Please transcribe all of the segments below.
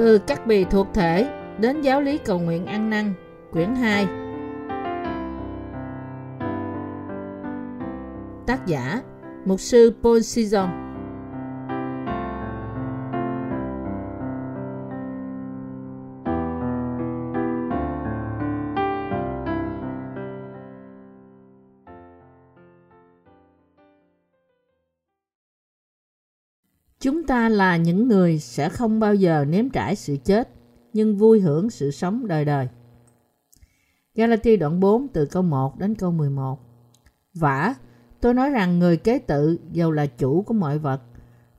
Từ các bì thuộc thể đến giáo lý cầu nguyện ăn năn, quyển 2. Tác giả Mục sư Paul Sison ta là những người sẽ không bao giờ nếm trải sự chết, nhưng vui hưởng sự sống đời đời. Galati đoạn 4 từ câu 1 đến câu 11 Vả, tôi nói rằng người kế tự dầu là chủ của mọi vật,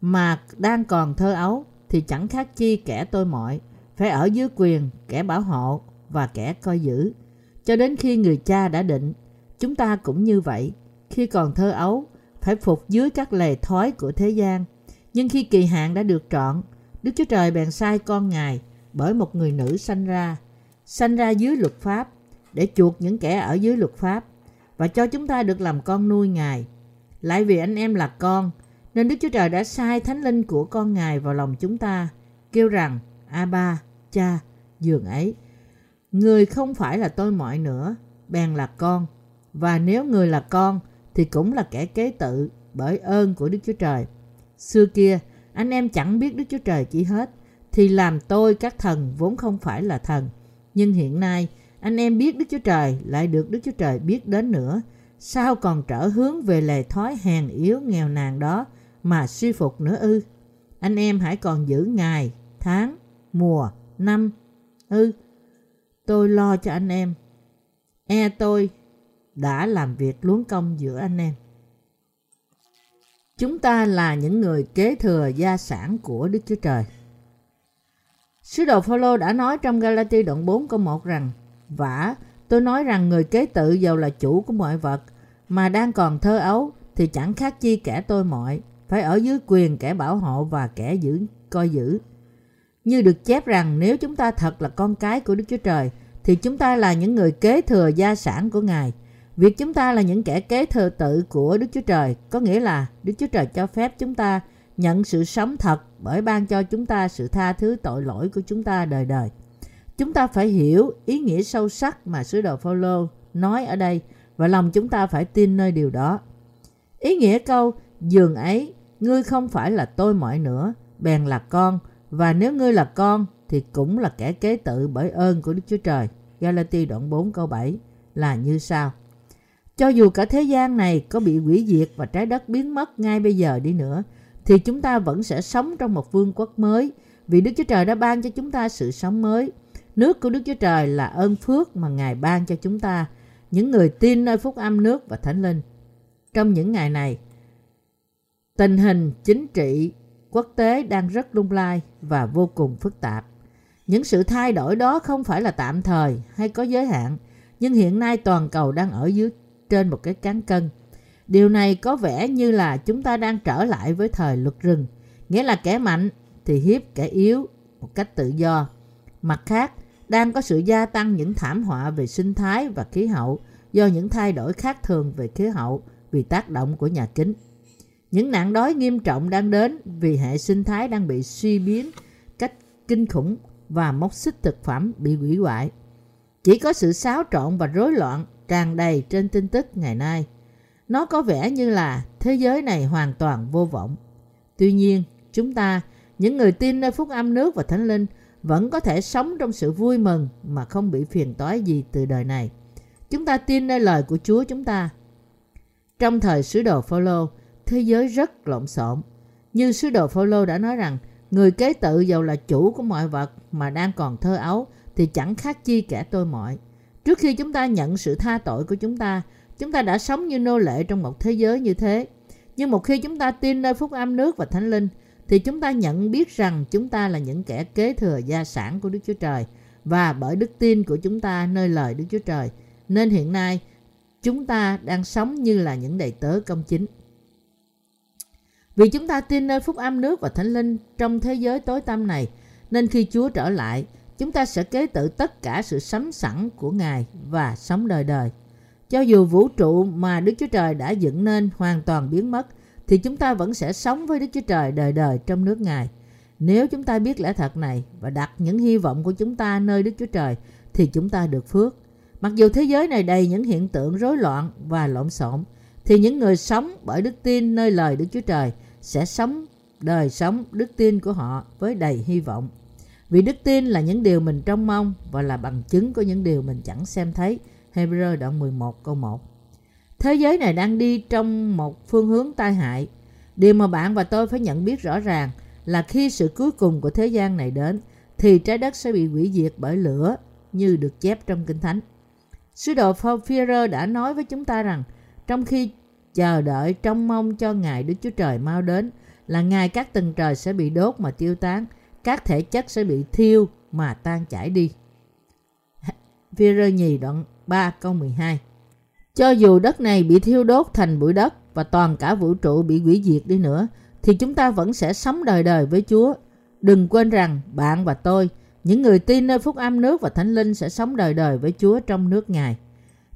mà đang còn thơ ấu thì chẳng khác chi kẻ tôi mọi, phải ở dưới quyền kẻ bảo hộ và kẻ coi giữ. Cho đến khi người cha đã định, chúng ta cũng như vậy, khi còn thơ ấu, phải phục dưới các lề thói của thế gian – nhưng khi kỳ hạn đã được trọn, Đức Chúa Trời bèn sai con Ngài bởi một người nữ sanh ra, sanh ra dưới luật pháp để chuộc những kẻ ở dưới luật pháp và cho chúng ta được làm con nuôi Ngài. Lại vì anh em là con, nên Đức Chúa Trời đã sai thánh linh của con Ngài vào lòng chúng ta, kêu rằng, A-ba, cha, giường ấy. Người không phải là tôi mọi nữa, bèn là con. Và nếu người là con, thì cũng là kẻ kế tự bởi ơn của Đức Chúa Trời. Xưa kia, anh em chẳng biết Đức Chúa Trời chỉ hết, thì làm tôi các thần vốn không phải là thần. Nhưng hiện nay, anh em biết Đức Chúa Trời lại được Đức Chúa Trời biết đến nữa. Sao còn trở hướng về lề thói hèn yếu nghèo nàn đó mà suy phục nữa ư? Anh em hãy còn giữ ngày, tháng, mùa, năm ư. Tôi lo cho anh em. E tôi đã làm việc luống công giữa anh em. Chúng ta là những người kế thừa gia sản của Đức Chúa Trời. Sứ đồ Phaolô đã nói trong Galati đoạn 4 câu 1 rằng Vả, tôi nói rằng người kế tự giàu là chủ của mọi vật, mà đang còn thơ ấu thì chẳng khác chi kẻ tôi mọi, phải ở dưới quyền kẻ bảo hộ và kẻ giữ coi giữ. Như được chép rằng nếu chúng ta thật là con cái của Đức Chúa Trời, thì chúng ta là những người kế thừa gia sản của Ngài – Việc chúng ta là những kẻ kế thừa tự của Đức Chúa Trời có nghĩa là Đức Chúa Trời cho phép chúng ta nhận sự sống thật bởi ban cho chúng ta sự tha thứ tội lỗi của chúng ta đời đời. Chúng ta phải hiểu ý nghĩa sâu sắc mà sứ đồ Phaolô nói ở đây và lòng chúng ta phải tin nơi điều đó. Ý nghĩa câu dường ấy, ngươi không phải là tôi mọi nữa, bèn là con, và nếu ngươi là con thì cũng là kẻ kế tự bởi ơn của Đức Chúa Trời. Galati đoạn 4 câu 7 là như sau. Cho dù cả thế gian này có bị hủy diệt và trái đất biến mất ngay bây giờ đi nữa, thì chúng ta vẫn sẽ sống trong một vương quốc mới vì Đức Chúa Trời đã ban cho chúng ta sự sống mới. Nước của Đức Chúa Trời là ơn phước mà Ngài ban cho chúng ta, những người tin nơi phúc âm nước và thánh linh. Trong những ngày này, tình hình chính trị quốc tế đang rất lung lai và vô cùng phức tạp. Những sự thay đổi đó không phải là tạm thời hay có giới hạn, nhưng hiện nay toàn cầu đang ở dưới trên một cái cán cân. Điều này có vẻ như là chúng ta đang trở lại với thời luật rừng, nghĩa là kẻ mạnh thì hiếp kẻ yếu một cách tự do. Mặt khác, đang có sự gia tăng những thảm họa về sinh thái và khí hậu do những thay đổi khác thường về khí hậu vì tác động của nhà kính. Những nạn đói nghiêm trọng đang đến vì hệ sinh thái đang bị suy biến cách kinh khủng và mốc xích thực phẩm bị hủy hoại. Chỉ có sự xáo trộn và rối loạn tràn đầy trên tin tức ngày nay. Nó có vẻ như là thế giới này hoàn toàn vô vọng. Tuy nhiên, chúng ta, những người tin nơi phúc âm nước và thánh linh, vẫn có thể sống trong sự vui mừng mà không bị phiền toái gì từ đời này. Chúng ta tin nơi lời của Chúa chúng ta. Trong thời sứ đồ Phaolô, thế giới rất lộn xộn. Như sứ đồ Phaolô đã nói rằng, người kế tự giàu là chủ của mọi vật mà đang còn thơ ấu thì chẳng khác chi kẻ tôi mọi. Trước khi chúng ta nhận sự tha tội của chúng ta, chúng ta đã sống như nô lệ trong một thế giới như thế. Nhưng một khi chúng ta tin nơi phúc âm nước và thánh linh, thì chúng ta nhận biết rằng chúng ta là những kẻ kế thừa gia sản của Đức Chúa Trời và bởi đức tin của chúng ta nơi lời Đức Chúa Trời. Nên hiện nay, chúng ta đang sống như là những đầy tớ công chính. Vì chúng ta tin nơi phúc âm nước và thánh linh trong thế giới tối tăm này, nên khi Chúa trở lại, chúng ta sẽ kế tự tất cả sự sắm sẵn của Ngài và sống đời đời. Cho dù vũ trụ mà Đức Chúa Trời đã dựng nên hoàn toàn biến mất, thì chúng ta vẫn sẽ sống với Đức Chúa Trời đời đời trong nước Ngài. Nếu chúng ta biết lẽ thật này và đặt những hy vọng của chúng ta nơi Đức Chúa Trời thì chúng ta được phước. Mặc dù thế giới này đầy những hiện tượng rối loạn và lộn xộn thì những người sống bởi đức tin nơi lời Đức Chúa Trời sẽ sống đời sống đức tin của họ với đầy hy vọng. Vì đức tin là những điều mình trông mong và là bằng chứng của những điều mình chẳng xem thấy. Hebrew đoạn 11 câu 1 Thế giới này đang đi trong một phương hướng tai hại. Điều mà bạn và tôi phải nhận biết rõ ràng là khi sự cuối cùng của thế gian này đến thì trái đất sẽ bị hủy diệt bởi lửa như được chép trong Kinh Thánh. Sứ đồ Führer đã nói với chúng ta rằng trong khi chờ đợi trông mong cho ngày Đức Chúa Trời mau đến là ngày các tầng trời sẽ bị đốt mà tiêu tán, các thể chất sẽ bị thiêu mà tan chảy đi. Führer nhì đoạn 3 câu 12 Cho dù đất này bị thiêu đốt thành bụi đất và toàn cả vũ trụ bị hủy diệt đi nữa, thì chúng ta vẫn sẽ sống đời đời với Chúa. Đừng quên rằng bạn và tôi, những người tin nơi phúc âm nước và thánh linh sẽ sống đời đời với Chúa trong nước Ngài.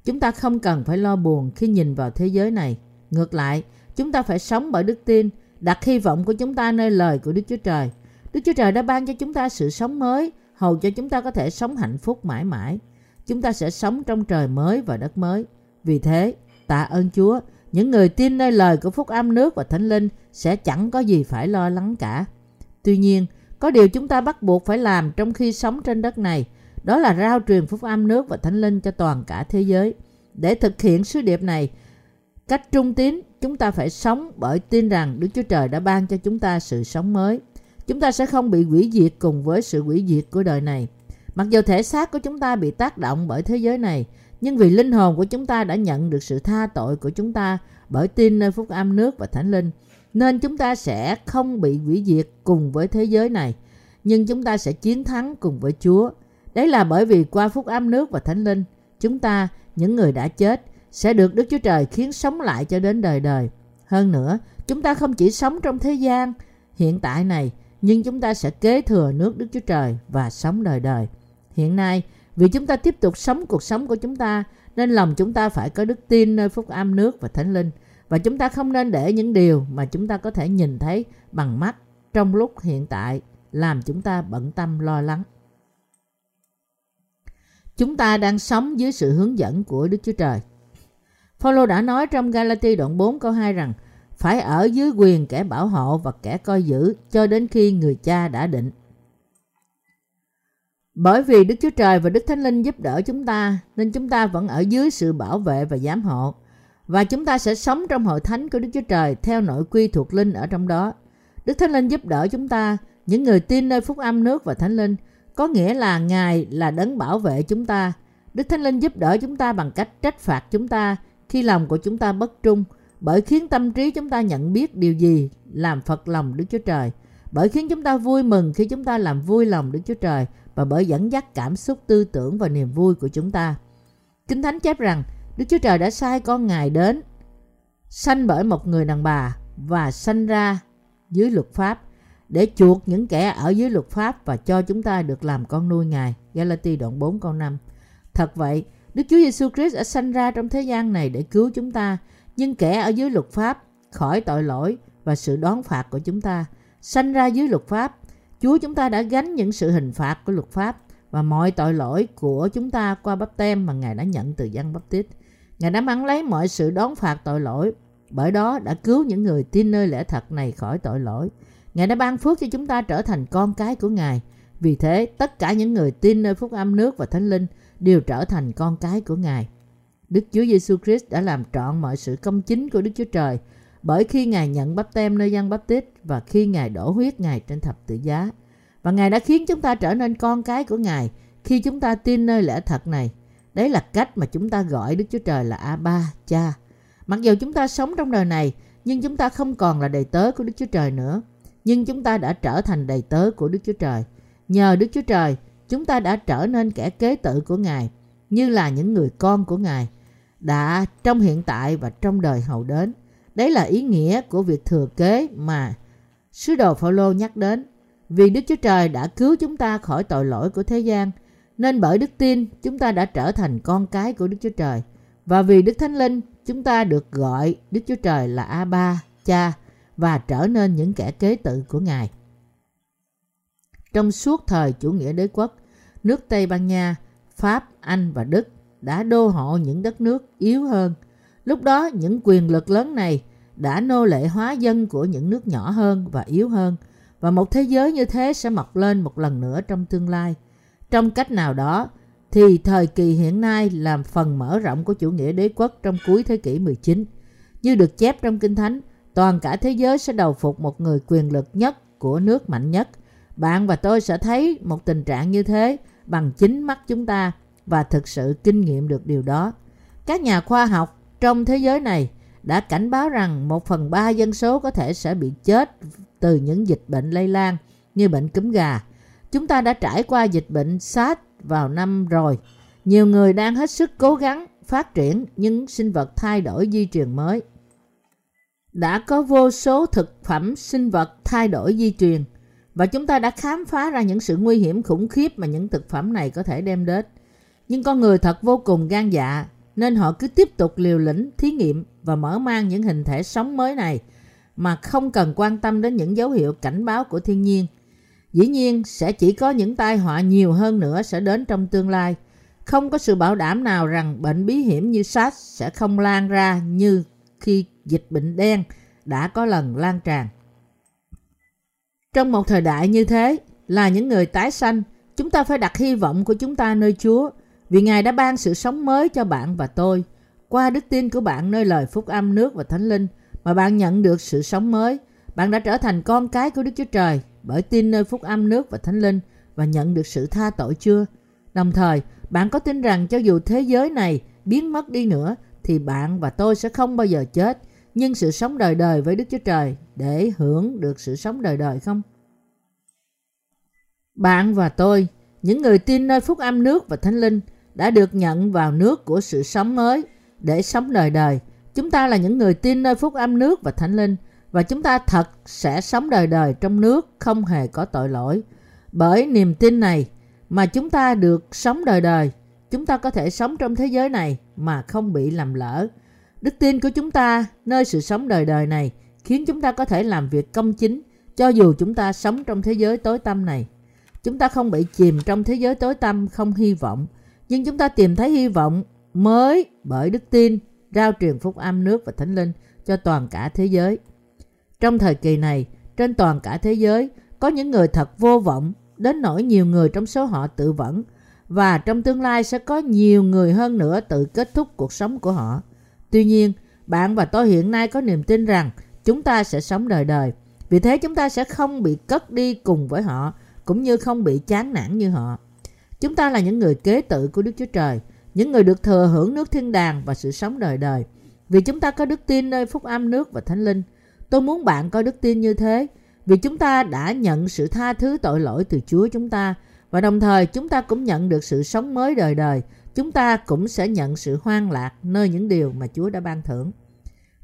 Chúng ta không cần phải lo buồn khi nhìn vào thế giới này. Ngược lại, chúng ta phải sống bởi đức tin, đặt hy vọng của chúng ta nơi lời của Đức Chúa Trời. Đức Chúa Trời đã ban cho chúng ta sự sống mới, hầu cho chúng ta có thể sống hạnh phúc mãi mãi. Chúng ta sẽ sống trong trời mới và đất mới. Vì thế, tạ ơn Chúa, những người tin nơi lời của phúc âm nước và thánh linh sẽ chẳng có gì phải lo lắng cả. Tuy nhiên, có điều chúng ta bắt buộc phải làm trong khi sống trên đất này, đó là rao truyền phúc âm nước và thánh linh cho toàn cả thế giới. Để thực hiện sứ điệp này, cách trung tín, chúng ta phải sống bởi tin rằng Đức Chúa Trời đã ban cho chúng ta sự sống mới. Chúng ta sẽ không bị hủy diệt cùng với sự hủy diệt của đời này. Mặc dù thể xác của chúng ta bị tác động bởi thế giới này, nhưng vì linh hồn của chúng ta đã nhận được sự tha tội của chúng ta bởi tin nơi phúc âm nước và thánh linh, nên chúng ta sẽ không bị hủy diệt cùng với thế giới này, nhưng chúng ta sẽ chiến thắng cùng với Chúa. Đấy là bởi vì qua phúc âm nước và thánh linh, chúng ta, những người đã chết, sẽ được Đức Chúa Trời khiến sống lại cho đến đời đời. Hơn nữa, chúng ta không chỉ sống trong thế gian hiện tại này, nhưng chúng ta sẽ kế thừa nước Đức Chúa Trời và sống đời đời. Hiện nay, vì chúng ta tiếp tục sống cuộc sống của chúng ta, nên lòng chúng ta phải có đức tin nơi phúc âm nước và thánh linh. Và chúng ta không nên để những điều mà chúng ta có thể nhìn thấy bằng mắt trong lúc hiện tại làm chúng ta bận tâm lo lắng. Chúng ta đang sống dưới sự hướng dẫn của Đức Chúa Trời. Phaolô đã nói trong Galati đoạn 4 câu 2 rằng phải ở dưới quyền kẻ bảo hộ và kẻ coi giữ cho đến khi người cha đã định. Bởi vì Đức Chúa Trời và Đức Thánh Linh giúp đỡ chúng ta nên chúng ta vẫn ở dưới sự bảo vệ và giám hộ. Và chúng ta sẽ sống trong hội thánh của Đức Chúa Trời theo nội quy thuộc linh ở trong đó. Đức Thánh Linh giúp đỡ chúng ta, những người tin nơi phúc âm nước và Thánh Linh, có nghĩa là Ngài là đấng bảo vệ chúng ta. Đức Thánh Linh giúp đỡ chúng ta bằng cách trách phạt chúng ta khi lòng của chúng ta bất trung, bởi khiến tâm trí chúng ta nhận biết điều gì làm phật lòng Đức Chúa Trời, bởi khiến chúng ta vui mừng khi chúng ta làm vui lòng Đức Chúa Trời và bởi dẫn dắt cảm xúc tư tưởng và niềm vui của chúng ta. Kinh Thánh chép rằng Đức Chúa Trời đã sai con Ngài đến sanh bởi một người đàn bà và sanh ra dưới luật pháp để chuộc những kẻ ở dưới luật pháp và cho chúng ta được làm con nuôi Ngài. Galati đoạn 4 câu 5 Thật vậy, Đức Chúa Giêsu Christ đã sanh ra trong thế gian này để cứu chúng ta, nhưng kẻ ở dưới luật pháp khỏi tội lỗi và sự đón phạt của chúng ta. Sanh ra dưới luật pháp, Chúa chúng ta đã gánh những sự hình phạt của luật pháp và mọi tội lỗi của chúng ta qua bắp tem mà Ngài đã nhận từ dân bắp tít. Ngài đã mang lấy mọi sự đón phạt tội lỗi, bởi đó đã cứu những người tin nơi lẽ thật này khỏi tội lỗi. Ngài đã ban phước cho chúng ta trở thành con cái của Ngài. Vì thế, tất cả những người tin nơi phúc âm nước và thánh linh đều trở thành con cái của Ngài. Đức Chúa Giêsu Christ đã làm trọn mọi sự công chính của Đức Chúa Trời bởi khi Ngài nhận bắp tem nơi dân bắp tít và khi Ngài đổ huyết Ngài trên thập tự giá. Và Ngài đã khiến chúng ta trở nên con cái của Ngài khi chúng ta tin nơi lẽ thật này. Đấy là cách mà chúng ta gọi Đức Chúa Trời là A-ba, cha. Mặc dù chúng ta sống trong đời này, nhưng chúng ta không còn là đầy tớ của Đức Chúa Trời nữa. Nhưng chúng ta đã trở thành đầy tớ của Đức Chúa Trời. Nhờ Đức Chúa Trời, chúng ta đã trở nên kẻ kế tự của Ngài, như là những người con của Ngài, đã trong hiện tại và trong đời hậu đến. Đấy là ý nghĩa của việc thừa kế mà sứ đồ Phaolô nhắc đến. Vì Đức Chúa Trời đã cứu chúng ta khỏi tội lỗi của thế gian, nên bởi đức tin chúng ta đã trở thành con cái của Đức Chúa Trời. Và vì Đức Thánh Linh, chúng ta được gọi Đức Chúa Trời là A-ba, cha, và trở nên những kẻ kế tự của Ngài. trong suốt thời chủ nghĩa đế quốc, nước Tây Ban Nha, Pháp, Anh và Đức đã đô hộ những đất nước yếu hơn. Lúc đó những quyền lực lớn này đã nô lệ hóa dân của những nước nhỏ hơn và yếu hơn và một thế giới như thế sẽ mọc lên một lần nữa trong tương lai. Trong cách nào đó thì thời kỳ hiện nay làm phần mở rộng của chủ nghĩa đế quốc trong cuối thế kỷ 19. Như được chép trong Kinh Thánh, toàn cả thế giới sẽ đầu phục một người quyền lực nhất của nước mạnh nhất. Bạn và tôi sẽ thấy một tình trạng như thế bằng chính mắt chúng ta và thực sự kinh nghiệm được điều đó. Các nhà khoa học trong thế giới này đã cảnh báo rằng một phần ba dân số có thể sẽ bị chết từ những dịch bệnh lây lan như bệnh cúm gà. Chúng ta đã trải qua dịch bệnh SARS vào năm rồi. Nhiều người đang hết sức cố gắng phát triển những sinh vật thay đổi di truyền mới. Đã có vô số thực phẩm sinh vật thay đổi di truyền và chúng ta đã khám phá ra những sự nguy hiểm khủng khiếp mà những thực phẩm này có thể đem đến. Nhưng con người thật vô cùng gan dạ nên họ cứ tiếp tục liều lĩnh thí nghiệm và mở mang những hình thể sống mới này mà không cần quan tâm đến những dấu hiệu cảnh báo của thiên nhiên. Dĩ nhiên sẽ chỉ có những tai họa nhiều hơn nữa sẽ đến trong tương lai. Không có sự bảo đảm nào rằng bệnh bí hiểm như SARS sẽ không lan ra như khi dịch bệnh đen đã có lần lan tràn. Trong một thời đại như thế, là những người tái sanh, chúng ta phải đặt hy vọng của chúng ta nơi Chúa vì Ngài đã ban sự sống mới cho bạn và tôi. Qua đức tin của bạn nơi lời phúc âm nước và thánh linh mà bạn nhận được sự sống mới, bạn đã trở thành con cái của Đức Chúa Trời bởi tin nơi phúc âm nước và thánh linh và nhận được sự tha tội chưa? Đồng thời, bạn có tin rằng cho dù thế giới này biến mất đi nữa thì bạn và tôi sẽ không bao giờ chết, nhưng sự sống đời đời với Đức Chúa Trời để hưởng được sự sống đời đời không? Bạn và tôi, những người tin nơi phúc âm nước và thánh linh, đã được nhận vào nước của sự sống mới để sống đời đời. Chúng ta là những người tin nơi phúc âm nước và thánh linh và chúng ta thật sẽ sống đời đời trong nước không hề có tội lỗi. Bởi niềm tin này mà chúng ta được sống đời đời, chúng ta có thể sống trong thế giới này mà không bị làm lỡ. Đức tin của chúng ta nơi sự sống đời đời này khiến chúng ta có thể làm việc công chính cho dù chúng ta sống trong thế giới tối tăm này. Chúng ta không bị chìm trong thế giới tối tăm không hy vọng, nhưng chúng ta tìm thấy hy vọng mới bởi đức tin, rao truyền phúc âm nước và thánh linh cho toàn cả thế giới. Trong thời kỳ này, trên toàn cả thế giới, có những người thật vô vọng, đến nỗi nhiều người trong số họ tự vẫn, và trong tương lai sẽ có nhiều người hơn nữa tự kết thúc cuộc sống của họ. Tuy nhiên, bạn và tôi hiện nay có niềm tin rằng chúng ta sẽ sống đời đời. Vì thế chúng ta sẽ không bị cất đi cùng với họ, cũng như không bị chán nản như họ. Chúng ta là những người kế tự của Đức Chúa Trời, những người được thừa hưởng nước thiên đàng và sự sống đời đời. Vì chúng ta có đức tin nơi phúc âm nước và thánh linh. Tôi muốn bạn có đức tin như thế, vì chúng ta đã nhận sự tha thứ tội lỗi từ Chúa chúng ta và đồng thời chúng ta cũng nhận được sự sống mới đời đời. Chúng ta cũng sẽ nhận sự hoan lạc nơi những điều mà Chúa đã ban thưởng.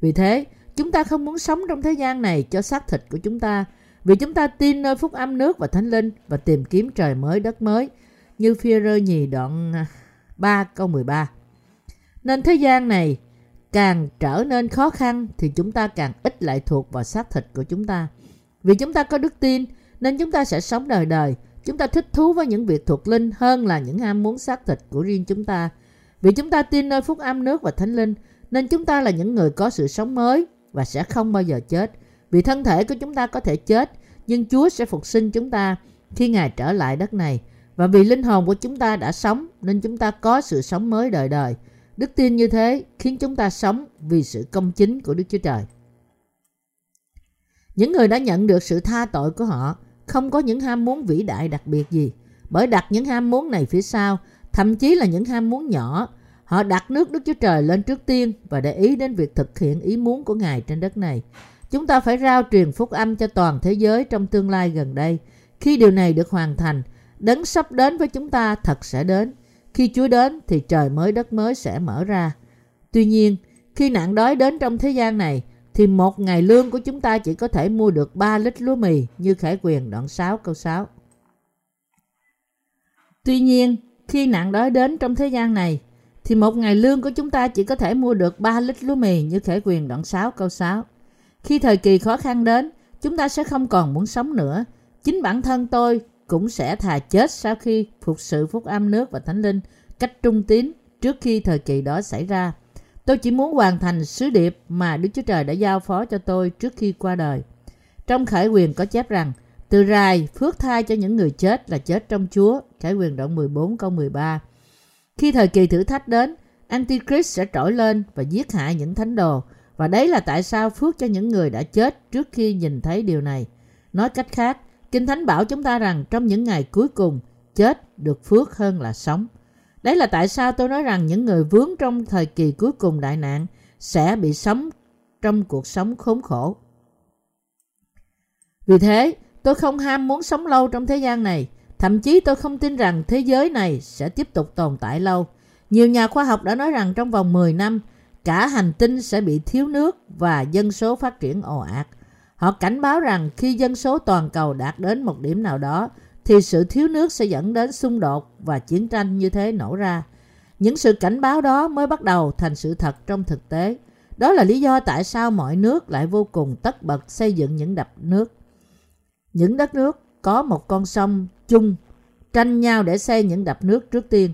Vì thế, chúng ta không muốn sống trong thế gian này cho xác thịt của chúng ta, vì chúng ta tin nơi phúc âm nước và thánh linh và tìm kiếm trời mới đất mới, như phi rơ nhì đoạn à, 3 câu 13. Nên thế gian này càng trở nên khó khăn thì chúng ta càng ít lại thuộc vào xác thịt của chúng ta. Vì chúng ta có đức tin, nên chúng ta sẽ sống đời đời. Chúng ta thích thú với những việc thuộc linh hơn là những ham muốn xác thịt của riêng chúng ta. Vì chúng ta tin nơi phúc âm nước và thánh linh, nên chúng ta là những người có sự sống mới và sẽ không bao giờ chết. Vì thân thể của chúng ta có thể chết, nhưng Chúa sẽ phục sinh chúng ta khi Ngài trở lại đất này. Và vì linh hồn của chúng ta đã sống nên chúng ta có sự sống mới đời đời. Đức tin như thế khiến chúng ta sống vì sự công chính của Đức Chúa Trời. Những người đã nhận được sự tha tội của họ không có những ham muốn vĩ đại đặc biệt gì. Bởi đặt những ham muốn này phía sau, thậm chí là những ham muốn nhỏ, họ đặt nước Đức Chúa Trời lên trước tiên và để ý đến việc thực hiện ý muốn của Ngài trên đất này. Chúng ta phải rao truyền phúc âm cho toàn thế giới trong tương lai gần đây. Khi điều này được hoàn thành, đấng sắp đến với chúng ta thật sẽ đến. Khi Chúa đến thì trời mới đất mới sẽ mở ra. Tuy nhiên, khi nạn đói đến trong thế gian này, thì một ngày lương của chúng ta chỉ có thể mua được 3 lít lúa mì như khải quyền đoạn 6 câu 6. Tuy nhiên, khi nạn đói đến trong thế gian này, thì một ngày lương của chúng ta chỉ có thể mua được 3 lít lúa mì như khải quyền đoạn 6 câu 6. Khi thời kỳ khó khăn đến, chúng ta sẽ không còn muốn sống nữa. Chính bản thân tôi cũng sẽ thà chết sau khi phục sự phúc âm nước và thánh linh cách trung tín trước khi thời kỳ đó xảy ra. Tôi chỉ muốn hoàn thành sứ điệp mà Đức Chúa Trời đã giao phó cho tôi trước khi qua đời. Trong khải quyền có chép rằng, từ rài phước thai cho những người chết là chết trong Chúa. Khải quyền đoạn 14 câu 13. Khi thời kỳ thử thách đến, Antichrist sẽ trỗi lên và giết hại những thánh đồ. Và đấy là tại sao phước cho những người đã chết trước khi nhìn thấy điều này. Nói cách khác, Kinh Thánh bảo chúng ta rằng trong những ngày cuối cùng, chết được phước hơn là sống. Đấy là tại sao tôi nói rằng những người vướng trong thời kỳ cuối cùng đại nạn sẽ bị sống trong cuộc sống khốn khổ. Vì thế, tôi không ham muốn sống lâu trong thế gian này. Thậm chí tôi không tin rằng thế giới này sẽ tiếp tục tồn tại lâu. Nhiều nhà khoa học đã nói rằng trong vòng 10 năm, cả hành tinh sẽ bị thiếu nước và dân số phát triển ồ ạt. Họ cảnh báo rằng khi dân số toàn cầu đạt đến một điểm nào đó, thì sự thiếu nước sẽ dẫn đến xung đột và chiến tranh như thế nổ ra. Những sự cảnh báo đó mới bắt đầu thành sự thật trong thực tế. Đó là lý do tại sao mọi nước lại vô cùng tất bật xây dựng những đập nước. Những đất nước có một con sông chung tranh nhau để xây những đập nước trước tiên.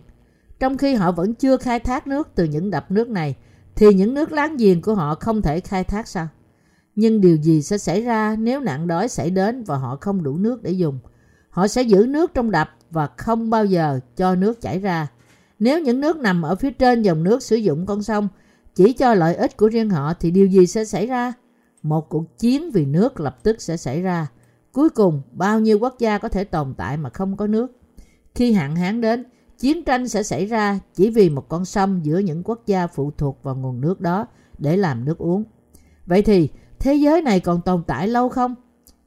Trong khi họ vẫn chưa khai thác nước từ những đập nước này, thì những nước láng giềng của họ không thể khai thác sao? Nhưng điều gì sẽ xảy ra nếu nạn đói xảy đến và họ không đủ nước để dùng? Họ sẽ giữ nước trong đập và không bao giờ cho nước chảy ra. Nếu những nước nằm ở phía trên dòng nước sử dụng con sông chỉ cho lợi ích của riêng họ thì điều gì sẽ xảy ra? Một cuộc chiến vì nước lập tức sẽ xảy ra. Cuối cùng, bao nhiêu quốc gia có thể tồn tại mà không có nước? Khi hạn hán đến, chiến tranh sẽ xảy ra chỉ vì một con sông giữa những quốc gia phụ thuộc vào nguồn nước đó để làm nước uống. Vậy thì, thế giới này còn tồn tại lâu không?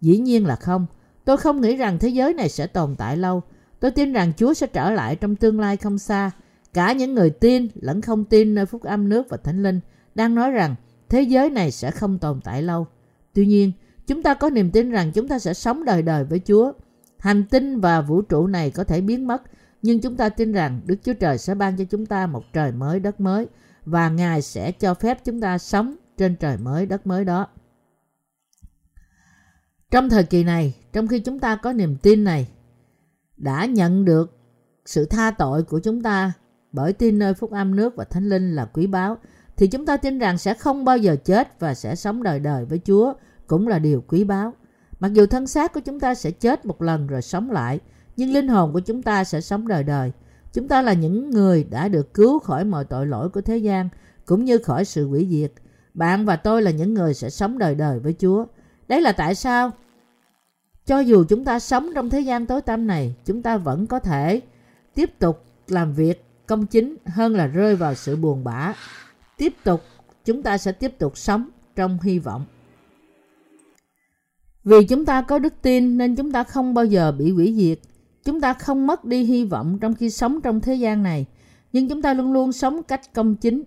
Dĩ nhiên là không. Tôi không nghĩ rằng thế giới này sẽ tồn tại lâu. Tôi tin rằng Chúa sẽ trở lại trong tương lai không xa. Cả những người tin lẫn không tin nơi phúc âm nước và thánh linh đang nói rằng thế giới này sẽ không tồn tại lâu. Tuy nhiên, chúng ta có niềm tin rằng chúng ta sẽ sống đời đời với Chúa. Hành tinh và vũ trụ này có thể biến mất, nhưng chúng ta tin rằng Đức Chúa Trời sẽ ban cho chúng ta một trời mới đất mới và Ngài sẽ cho phép chúng ta sống trên trời mới đất mới đó. Trong thời kỳ này, trong khi chúng ta có niềm tin này, đã nhận được sự tha tội của chúng ta bởi tin nơi phúc âm nước và thánh linh là quý báu, thì chúng ta tin rằng sẽ không bao giờ chết và sẽ sống đời đời với Chúa cũng là điều quý báu. Mặc dù thân xác của chúng ta sẽ chết một lần rồi sống lại, nhưng linh hồn của chúng ta sẽ sống đời đời. Chúng ta là những người đã được cứu khỏi mọi tội lỗi của thế gian, cũng như khỏi sự hủy diệt. Bạn và tôi là những người sẽ sống đời đời với Chúa. Đấy là tại sao cho dù chúng ta sống trong thế gian tối tăm này, chúng ta vẫn có thể tiếp tục làm việc công chính hơn là rơi vào sự buồn bã. Tiếp tục, chúng ta sẽ tiếp tục sống trong hy vọng. Vì chúng ta có đức tin nên chúng ta không bao giờ bị hủy diệt. Chúng ta không mất đi hy vọng trong khi sống trong thế gian này, nhưng chúng ta luôn luôn sống cách công chính.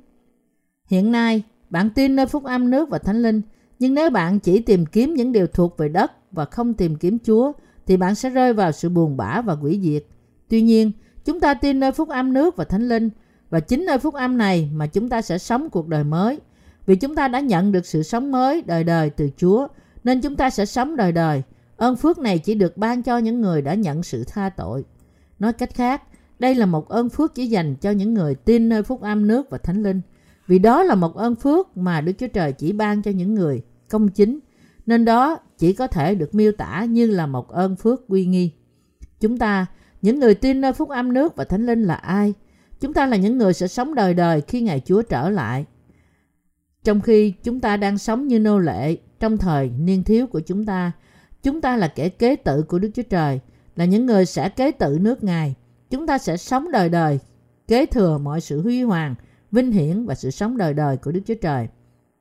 Hiện nay, bạn tin nơi phúc âm nước và thánh linh, nhưng nếu bạn chỉ tìm kiếm những điều thuộc về đất và không tìm kiếm Chúa, thì bạn sẽ rơi vào sự buồn bã và quỷ diệt. Tuy nhiên, chúng ta tin nơi phúc âm nước và thánh linh, và chính nơi phúc âm này mà chúng ta sẽ sống cuộc đời mới. Vì chúng ta đã nhận được sự sống mới đời đời từ Chúa, nên chúng ta sẽ sống đời đời. Ơn phước này chỉ được ban cho những người đã nhận sự tha tội. Nói cách khác, đây là một ơn phước chỉ dành cho những người tin nơi phúc âm nước và thánh linh. Vì đó là một ơn phước mà Đức Chúa Trời chỉ ban cho những người công chính, nên đó chỉ có thể được miêu tả như là một ơn phước quy nghi. Chúng ta, những người tin nơi phúc âm nước và thánh linh là ai? Chúng ta là những người sẽ sống đời đời khi Ngày Chúa trở lại. Trong khi chúng ta đang sống như nô lệ trong thời niên thiếu của chúng ta, chúng ta là kẻ kế tự của Đức Chúa Trời, là những người sẽ kế tự nước Ngài. Chúng ta sẽ sống đời đời, kế thừa mọi sự huy hoàng, vinh hiển và sự sống đời đời của Đức Chúa Trời.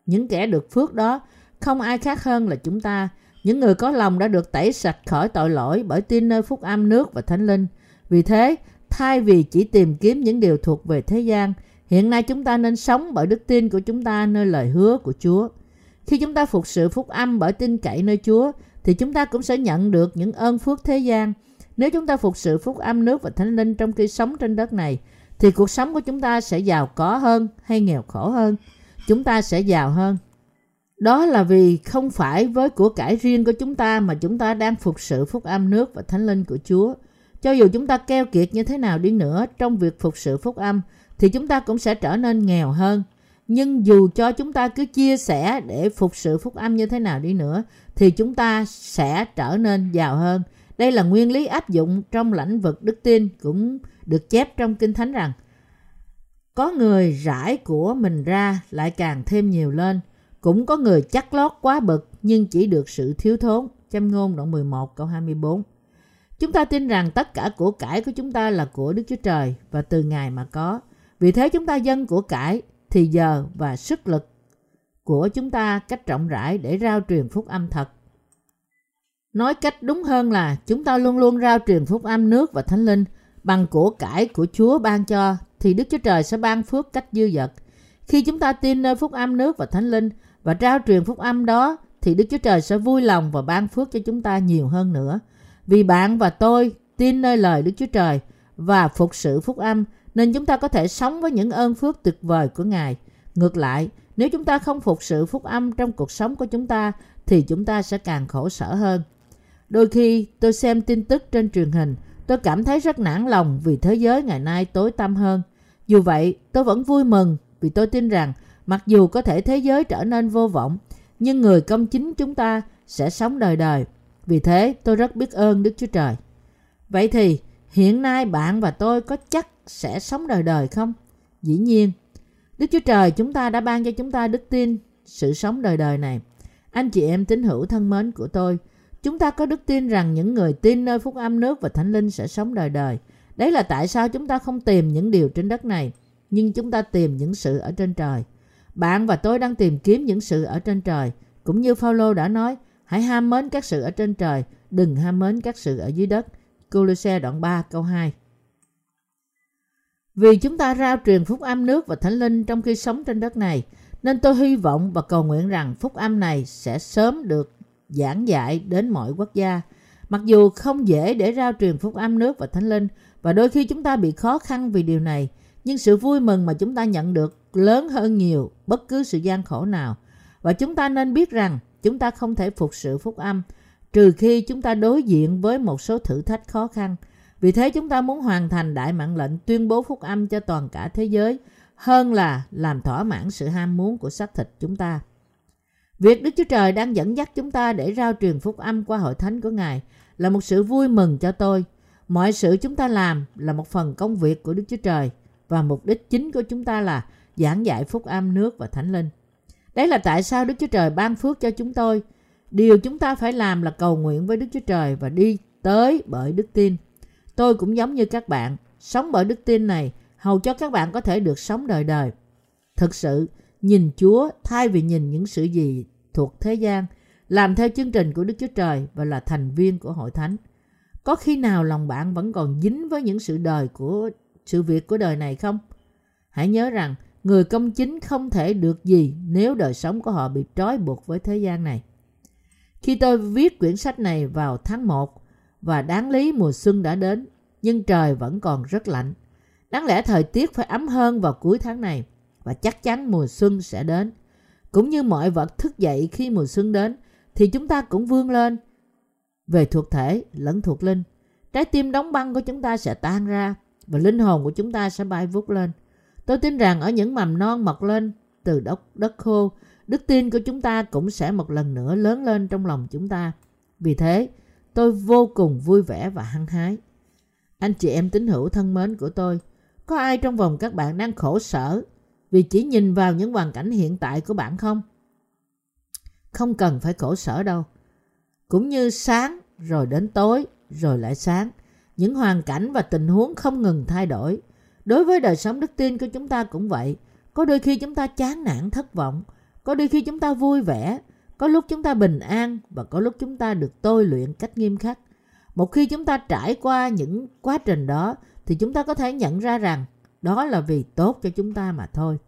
Những kẻ được phước đó không ai khác hơn là chúng ta, những người có lòng đã được tẩy sạch khỏi tội lỗi bởi tin nơi phúc âm nước và thánh linh. Vì thế, thay vì chỉ tìm kiếm những điều thuộc về thế gian, hiện nay chúng ta nên sống bởi đức tin của chúng ta nơi lời hứa của Chúa. Khi chúng ta phục sự phúc âm bởi tin cậy nơi Chúa, thì chúng ta cũng sẽ nhận được những ơn phước thế gian. Nếu chúng ta phục sự phúc âm nước và thánh linh trong khi sống trên đất này, thì cuộc sống của chúng ta sẽ giàu có hơn hay nghèo khổ hơn. Chúng ta sẽ giàu hơn đó là vì không phải với của cải riêng của chúng ta mà chúng ta đang phục sự phúc âm nước và thánh linh của Chúa. Cho dù chúng ta keo kiệt như thế nào đi nữa trong việc phục sự phúc âm, thì chúng ta cũng sẽ trở nên nghèo hơn. Nhưng dù cho chúng ta cứ chia sẻ để phục sự phúc âm như thế nào đi nữa, thì chúng ta sẽ trở nên giàu hơn. Đây là nguyên lý áp dụng trong lĩnh vực đức tin cũng được chép trong Kinh Thánh rằng, có người rải của mình ra lại càng thêm nhiều lên. Cũng có người chắc lót quá bực nhưng chỉ được sự thiếu thốn. Châm ngôn đoạn 11 câu 24 Chúng ta tin rằng tất cả của cải của chúng ta là của Đức Chúa Trời và từ Ngài mà có. Vì thế chúng ta dân của cải, thì giờ và sức lực của chúng ta cách rộng rãi để rao truyền phúc âm thật. Nói cách đúng hơn là chúng ta luôn luôn rao truyền phúc âm nước và thánh linh bằng của cải của Chúa ban cho thì Đức Chúa Trời sẽ ban phước cách dư dật. Khi chúng ta tin nơi phúc âm nước và thánh linh và trao truyền phúc âm đó thì Đức Chúa Trời sẽ vui lòng và ban phước cho chúng ta nhiều hơn nữa. Vì bạn và tôi tin nơi lời Đức Chúa Trời và phục sự phúc âm nên chúng ta có thể sống với những ơn phước tuyệt vời của Ngài. Ngược lại, nếu chúng ta không phục sự phúc âm trong cuộc sống của chúng ta thì chúng ta sẽ càng khổ sở hơn. Đôi khi tôi xem tin tức trên truyền hình, tôi cảm thấy rất nản lòng vì thế giới ngày nay tối tăm hơn. Dù vậy, tôi vẫn vui mừng vì tôi tin rằng mặc dù có thể thế giới trở nên vô vọng, nhưng người công chính chúng ta sẽ sống đời đời. Vì thế, tôi rất biết ơn Đức Chúa Trời. Vậy thì, hiện nay bạn và tôi có chắc sẽ sống đời đời không? Dĩ nhiên, Đức Chúa Trời chúng ta đã ban cho chúng ta đức tin sự sống đời đời này. Anh chị em tín hữu thân mến của tôi, chúng ta có đức tin rằng những người tin nơi phúc âm nước và thánh linh sẽ sống đời đời. Đấy là tại sao chúng ta không tìm những điều trên đất này, nhưng chúng ta tìm những sự ở trên trời. Bạn và tôi đang tìm kiếm những sự ở trên trời, cũng như Phaolô đã nói, hãy ham mến các sự ở trên trời, đừng ham mến các sự ở dưới đất. Cô-lô-xe đoạn 3 câu 2 Vì chúng ta rao truyền phúc âm nước và thánh linh trong khi sống trên đất này, nên tôi hy vọng và cầu nguyện rằng phúc âm này sẽ sớm được giảng dạy đến mọi quốc gia. Mặc dù không dễ để rao truyền phúc âm nước và thánh linh và đôi khi chúng ta bị khó khăn vì điều này, nhưng sự vui mừng mà chúng ta nhận được lớn hơn nhiều bất cứ sự gian khổ nào. Và chúng ta nên biết rằng chúng ta không thể phục sự phúc âm, trừ khi chúng ta đối diện với một số thử thách khó khăn. Vì thế chúng ta muốn hoàn thành đại mạng lệnh tuyên bố phúc âm cho toàn cả thế giới, hơn là làm thỏa mãn sự ham muốn của xác thịt chúng ta. Việc Đức Chúa Trời đang dẫn dắt chúng ta để rao truyền phúc âm qua hội thánh của Ngài là một sự vui mừng cho tôi. Mọi sự chúng ta làm là một phần công việc của Đức Chúa Trời và mục đích chính của chúng ta là giảng dạy phúc âm nước và thánh linh. Đấy là tại sao Đức Chúa Trời ban phước cho chúng tôi. Điều chúng ta phải làm là cầu nguyện với Đức Chúa Trời và đi tới bởi đức tin. Tôi cũng giống như các bạn, sống bởi đức tin này hầu cho các bạn có thể được sống đời đời. Thực sự, nhìn Chúa thay vì nhìn những sự gì thuộc thế gian, làm theo chương trình của Đức Chúa Trời và là thành viên của hội thánh. Có khi nào lòng bạn vẫn còn dính với những sự đời của sự việc của đời này không? Hãy nhớ rằng người công chính không thể được gì nếu đời sống của họ bị trói buộc với thế gian này. Khi tôi viết quyển sách này vào tháng 1 và đáng lý mùa xuân đã đến, nhưng trời vẫn còn rất lạnh. Đáng lẽ thời tiết phải ấm hơn vào cuối tháng này và chắc chắn mùa xuân sẽ đến. Cũng như mọi vật thức dậy khi mùa xuân đến thì chúng ta cũng vươn lên về thuộc thể lẫn thuộc linh. Trái tim đóng băng của chúng ta sẽ tan ra và linh hồn của chúng ta sẽ bay vút lên. Tôi tin rằng ở những mầm non mọc lên từ đất, đất khô, đức tin của chúng ta cũng sẽ một lần nữa lớn lên trong lòng chúng ta. Vì thế, tôi vô cùng vui vẻ và hăng hái. Anh chị em tín hữu thân mến của tôi, có ai trong vòng các bạn đang khổ sở vì chỉ nhìn vào những hoàn cảnh hiện tại của bạn không? Không cần phải khổ sở đâu. Cũng như sáng rồi đến tối rồi lại sáng. Những hoàn cảnh và tình huống không ngừng thay đổi. Đối với đời sống đức tin của chúng ta cũng vậy. Có đôi khi chúng ta chán nản thất vọng. Có đôi khi chúng ta vui vẻ. Có lúc chúng ta bình an và có lúc chúng ta được tôi luyện cách nghiêm khắc. Một khi chúng ta trải qua những quá trình đó thì chúng ta có thể nhận ra rằng đó là vì tốt cho chúng ta mà thôi.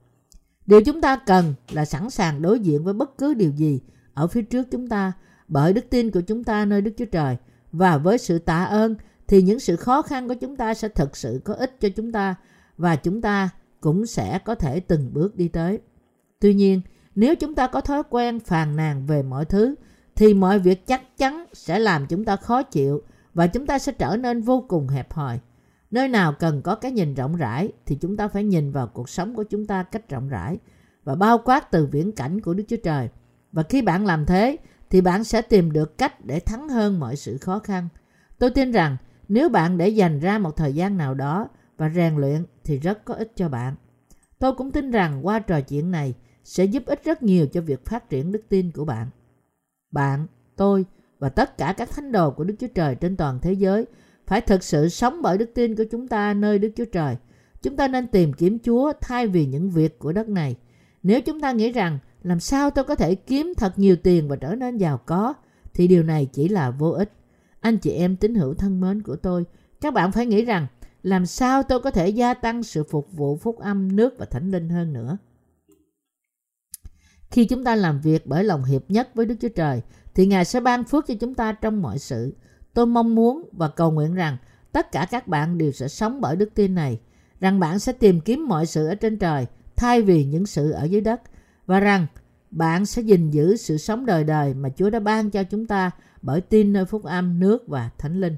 Điều chúng ta cần là sẵn sàng đối diện với bất cứ điều gì ở phía trước chúng ta bởi đức tin của chúng ta nơi Đức Chúa Trời và với sự tạ ơn thì những sự khó khăn của chúng ta sẽ thật sự có ích cho chúng ta và chúng ta cũng sẽ có thể từng bước đi tới. Tuy nhiên, Nếu chúng ta có thói quen phàn nàn về mọi thứ, thì mọi việc chắc chắn sẽ làm chúng ta khó chịu và chúng ta sẽ trở nên vô cùng hẹp hòi. Nơi nào cần có cái nhìn rộng rãi thì chúng ta phải nhìn vào cuộc sống của chúng ta cách rộng rãi và bao quát từ viễn cảnh của Đức Chúa Trời. Và khi bạn làm thế thì bạn sẽ tìm được cách để thắng hơn mọi sự khó khăn. Tôi tin rằng nếu bạn để dành ra một thời gian nào đó và rèn luyện thì rất có ích cho bạn. Tôi cũng tin rằng qua trò chuyện này sẽ giúp ích rất nhiều cho việc phát triển đức tin của bạn. Bạn, tôi và tất cả các thánh đồ của Đức Chúa Trời trên toàn thế giới phải thực sự sống bởi đức tin của chúng ta nơi Đức Chúa Trời. Chúng ta nên tìm kiếm Chúa thay vì những việc của đất này. Nếu chúng ta nghĩ rằng làm sao tôi có thể kiếm thật nhiều tiền và trở nên giàu có, thì điều này chỉ là vô ích. Anh chị em tín hữu thân mến của tôi, các bạn phải nghĩ rằng làm sao tôi có thể gia tăng sự phục vụ phúc âm nước và thánh linh hơn nữa. Khi chúng ta làm việc bởi lòng hiệp nhất với Đức Chúa Trời, thì Ngài sẽ ban phước cho chúng ta trong mọi sự. Tôi mong muốn và cầu nguyện rằng tất cả các bạn đều sẽ sống bởi đức tin này, rằng bạn sẽ tìm kiếm mọi sự ở trên trời thay vì những sự ở dưới đất, và rằng bạn sẽ gìn giữ sự sống đời đời mà Chúa đã ban cho chúng ta bởi tin nơi phúc âm, nước và thánh linh.